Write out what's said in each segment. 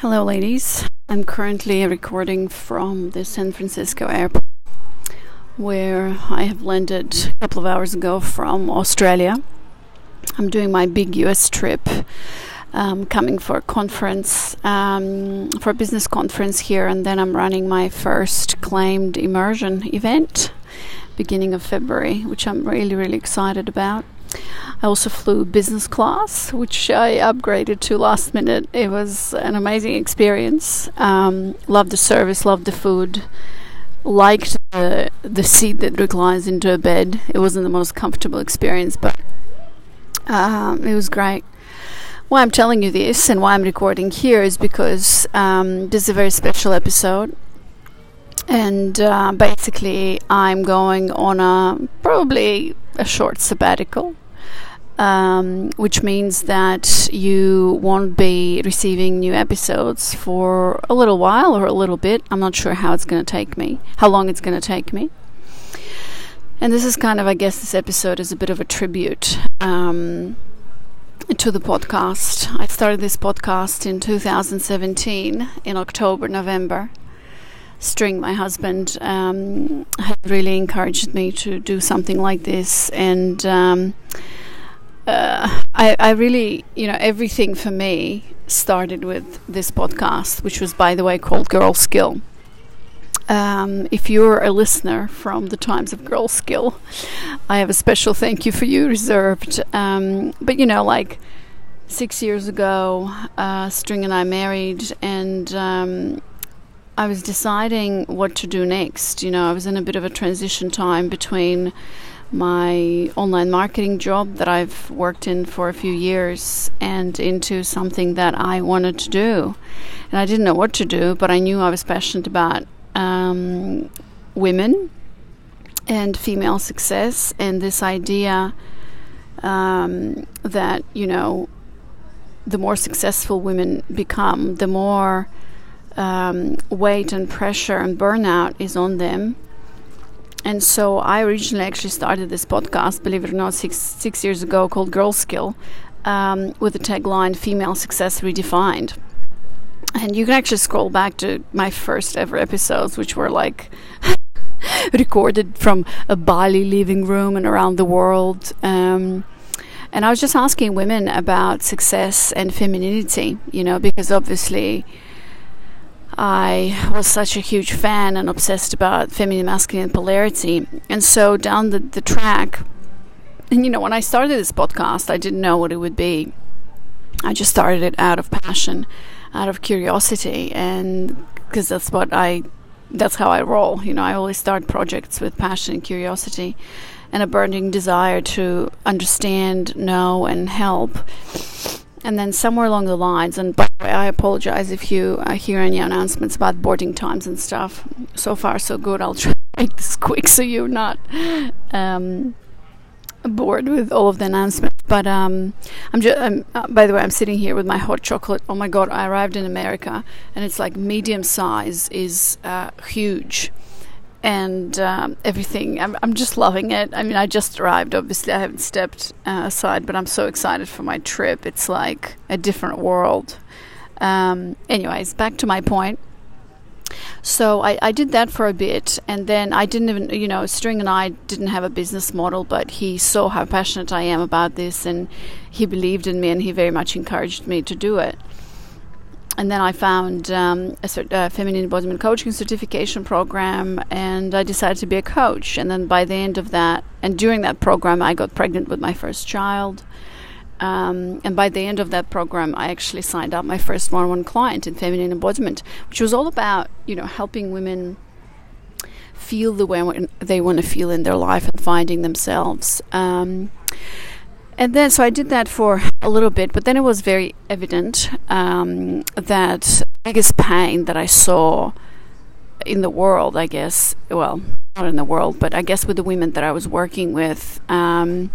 Hello, ladies. I'm currently recording from the San Francisco airport where I have landed a couple of hours ago from Australia. I'm doing my big US trip, um, coming for a conference, um, for a business conference here, and then I'm running my first claimed immersion event beginning of February, which I'm really, really excited about. I also flew business class, which I upgraded to last minute. It was an amazing experience. Um, loved the service, loved the food, liked the, the seat that reclines into a bed. It wasn't the most comfortable experience, but um, it was great. Why I'm telling you this and why I'm recording here is because um, this is a very special episode and uh, basically i'm going on a probably a short sabbatical um, which means that you won't be receiving new episodes for a little while or a little bit. I'm not sure how it's going to take me, how long it's going to take me. And this is kind of, I guess, this episode is a bit of a tribute um, to the podcast. I started this podcast in 2017 in October, November. String, my husband, um, had really encouraged me to do something like this, and um, uh, I, I really, you know, everything for me started with this podcast, which was, by the way, called Girl Skill. Um, if you're a listener from the times of Girl Skill, I have a special thank you for you reserved. Um, but you know, like six years ago, uh, String and I married, and um, I was deciding what to do next. You know, I was in a bit of a transition time between my online marketing job that I've worked in for a few years and into something that I wanted to do. And I didn't know what to do, but I knew I was passionate about um, women and female success and this idea um, that, you know, the more successful women become, the more um, weight and pressure and burnout is on them. And so I originally actually started this podcast, believe it or not, six six years ago, called Girl Skill, um, with the tagline "Female Success Redefined." And you can actually scroll back to my first ever episodes, which were like recorded from a Bali living room and around the world. Um, and I was just asking women about success and femininity, you know, because obviously I was such a huge fan and obsessed about feminine masculine polarity. And so down the, the track, and you know, when I started this podcast, I didn't know what it would be. I just started it out of passion, out of curiosity, and because that's what I, that's how I roll. You know, I always start projects with passion and curiosity and a burning desire to understand, know, and help. And then somewhere along the lines, and by the way, I apologize if you uh, hear any announcements about boarding times and stuff. So far, so good. I'll try to make this quick so you're not um, bored with all of the announcements. But um, I'm just, uh, by the way, I'm sitting here with my hot chocolate. Oh my god, I arrived in America and it's like medium size is uh, huge and um, everything. I'm, I'm just loving it. I mean, I just arrived. Obviously, I haven't stepped uh, aside, but I'm so excited for my trip. It's like a different world. Um, anyways, back to my point. So I, I did that for a bit, and then I didn't even, you know, String and I didn't have a business model, but he saw how passionate I am about this, and he believed in me, and he very much encouraged me to do it and then I found um, a cert- uh, feminine embodiment coaching certification program, and I decided to be a coach. And then by the end of that, and during that program, I got pregnant with my first child. Um, and by the end of that program, I actually signed up my first one-on-one client in feminine embodiment, which was all about you know helping women feel the way they want to feel in their life and finding themselves. Um, and then, so I did that for a little bit, but then it was very evident um, that biggest pain that I saw in the world, I guess, well, not in the world, but I guess with the women that I was working with, um,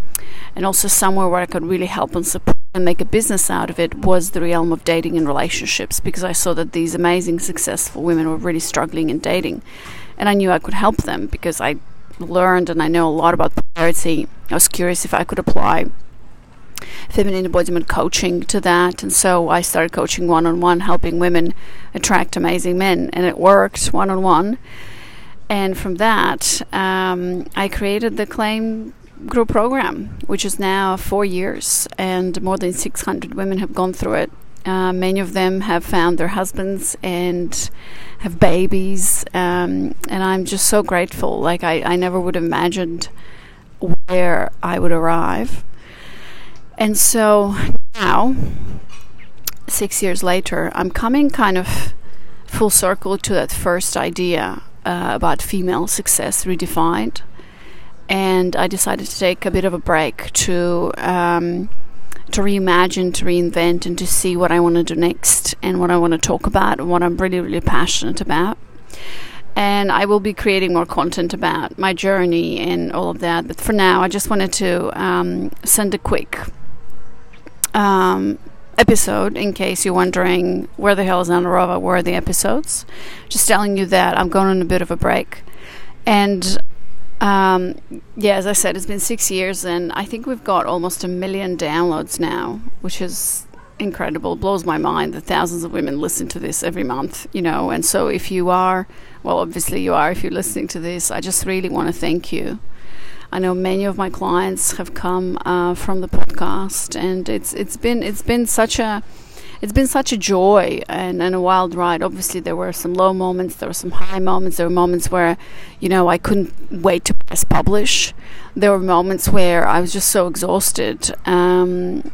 and also somewhere where I could really help and support and make a business out of it was the realm of dating and relationships because I saw that these amazing, successful women were really struggling in dating. And I knew I could help them because I learned and I know a lot about polarity. I was curious if I could apply feminine embodiment coaching to that. And so I started coaching one on one, helping women attract amazing men. And it worked one on one. And from that, um, I created the Claim Grow program, which is now four years, and more than 600 women have gone through it. Uh, many of them have found their husbands and have babies, um, and I'm just so grateful. Like I, I never would have imagined where I would arrive. And so now, six years later, I'm coming kind of full circle to that first idea uh, about female success redefined. And I decided to take a bit of a break to um, to reimagine, to reinvent, and to see what I want to do next and what I want to talk about and what I'm really, really passionate about. And I will be creating more content about my journey and all of that. But for now, I just wanted to um, send a quick um, episode in case you're wondering where the hell is Anna Rova, where are the episodes. Just telling you that I'm going on a bit of a break. And um, yeah, as I said, it's been six years, and I think we've got almost a million downloads now, which is incredible. It Blows my mind that thousands of women listen to this every month, you know. And so, if you are, well, obviously you are, if you're listening to this, I just really want to thank you. I know many of my clients have come uh, from the podcast, and it's it's been it's been such a it's been such a joy and, and a wild ride. Obviously, there were some low moments, there were some high moments. There were moments where, you know, I couldn't wait to press publish. There were moments where I was just so exhausted um,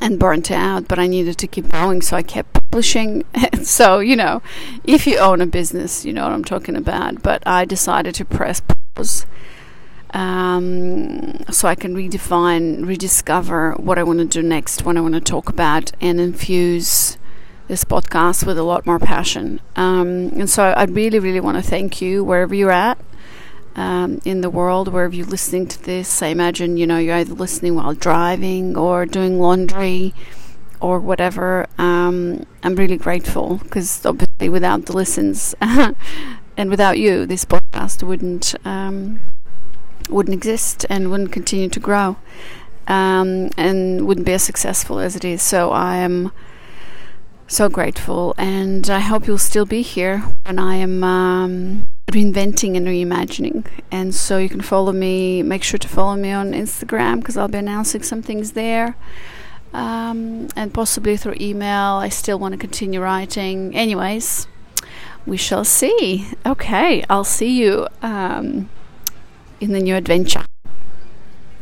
and burnt out, but I needed to keep going, so I kept publishing. so, you know, if you own a business, you know what I'm talking about. But I decided to press pause um, so I can redefine, rediscover what I want to do next, what I want to talk about, and infuse this podcast with a lot more passion. Um, and so I really, really want to thank you wherever you're at. Um, in the world, wherever you're listening to this, I imagine you know you're either listening while driving or doing laundry or whatever. Um, I'm really grateful because obviously, without the listens and without you, this podcast wouldn't um, wouldn't exist and wouldn't continue to grow um, and wouldn't be as successful as it is. So I am so grateful, and I hope you'll still be here when I am um, reinventing and reimagining. And so you can follow me. Make sure to follow me on Instagram because I'll be announcing some things there. Um, and possibly through email. I still want to continue writing. Anyways, we shall see. Okay, I'll see you. Um, in the new adventure.